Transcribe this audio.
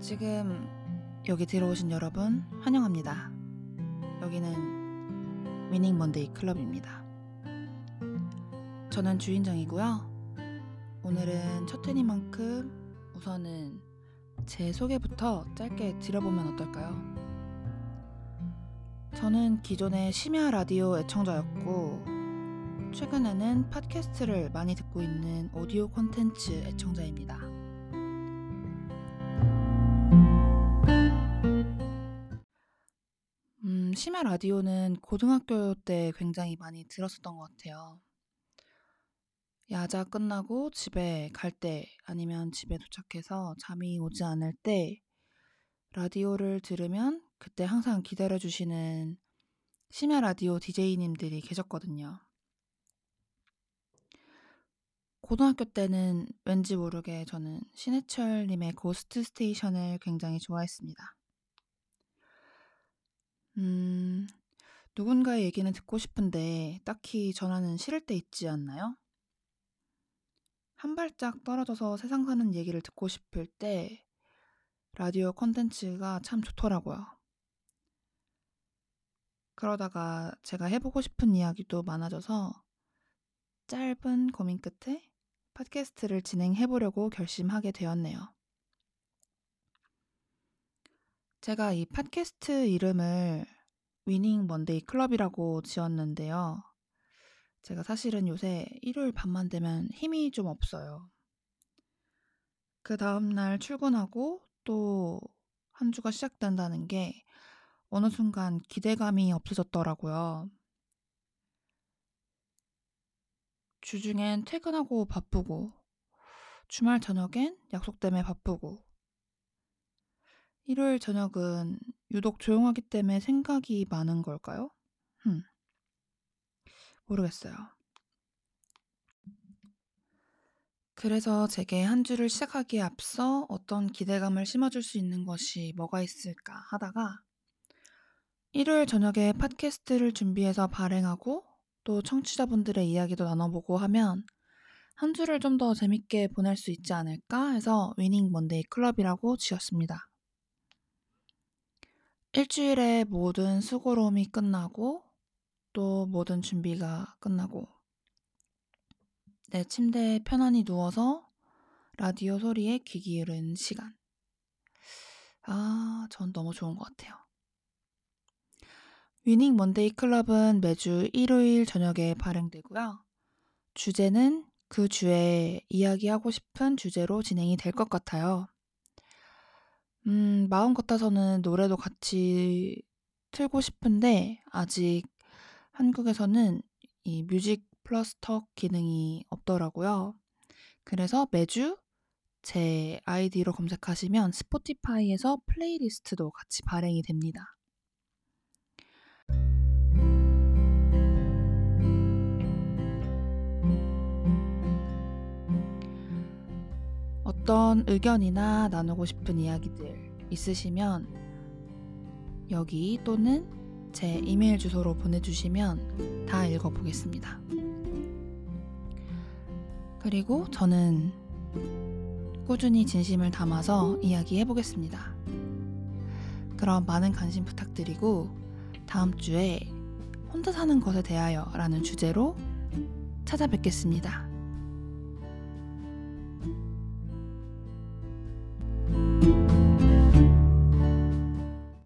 지금 여기 들어오신 여러분 환영합니다. 여기는 위닝 먼데이 클럽입니다. 저는 주인장이고요. 오늘은 첫 회니만큼 우선은 제 소개부터 짧게 드려보면 어떨까요? 저는 기존의 심야 라디오 애청자였고 최근에는 팟캐스트를 많이 듣고 있는 오디오 콘텐츠 애청자입니다. 심야 라디오는 고등학교 때 굉장히 많이 들었었던 것 같아요. 야자 끝나고 집에 갈 때 아니면 집에 도착해서 잠이 오지 않을 때 라디오를 들으면 그때 항상 기다려주시는 심야 라디오 DJ님들이 계셨거든요. 고등학교 때는 왠지 모르게 저는 신해철님의 고스트 스테이션을 굉장히 좋아했습니다. 음, 누군가의 얘기는 듣고 싶은데 딱히 전화는 싫을 때 있지 않나요? 한 발짝 떨어져서 세상 사는 얘기를 듣고 싶을 때 라디오 콘텐츠가 참 좋더라고요. 그러다가 제가 해보고 싶은 이야기도 많아져서 짧은 고민 끝에 팟캐스트를 진행해보려고 결심하게 되었네요. 제가 이 팟캐스트 이름을 위닝 먼데이 클럽이라고 지었는데요. 제가 사실은 요새 일요일 밤만 되면 힘이 좀 없어요. 그 다음날 출근하고 또 한 주가 시작된다는 게 어느 순간 기대감이 없어졌더라고요. 주중엔 퇴근하고 바쁘고, 주말 저녁엔 약속 때문에 바쁘고, 일요일 저녁은 유독 조용하기 때문에 생각이 많은 걸까요? 흠. 모르겠어요. 그래서 제게 한 주를 시작하기에 앞서 어떤 기대감을 심어줄 수 있는 것이 뭐가 있을까 하다가 일요일 저녁에 팟캐스트를 준비해서 발행하고 또 청취자분들의 이야기도 나눠보고 하면 한 주를 좀 더 재밌게 보낼 수 있지 않을까 해서 위닝 먼데이 클럽이라고 지었습니다. 일주일에 모든 수고로움이 끝나고 또 모든 준비가 끝나고 내 침대에 편안히 누워서 라디오 소리에 귀 기울인 시간. 아, 전 너무 좋은 것 같아요. 위닝 먼데이 클럽은 매주 일요일 저녁에 발행되고요. 주제는 그 주에 이야기하고 싶은 주제로 진행이 될 것 같아요. 음, 마음 같아서는 노래도 같이 틀고 싶은데 아직 한국에서는 이 music plus talk 기능이 없더라고요. 그래서 매주 제 아이디로 검색하시면 스포티파이에서 플레이리스트도 같이 발행이 됩니다. 어떤 의견이나 나누고 싶은 이야기들 있으시면 여기 또는 제 이메일 주소로 보내주시면 다 읽어보겠습니다. 그리고 저는 꾸준히 진심을 담아서 이야기해 보겠습니다. 그럼 많은 관심 부탁드리고 다음 주에 혼자 사는 것에 대하여 라는 주제로 찾아뵙겠습니다.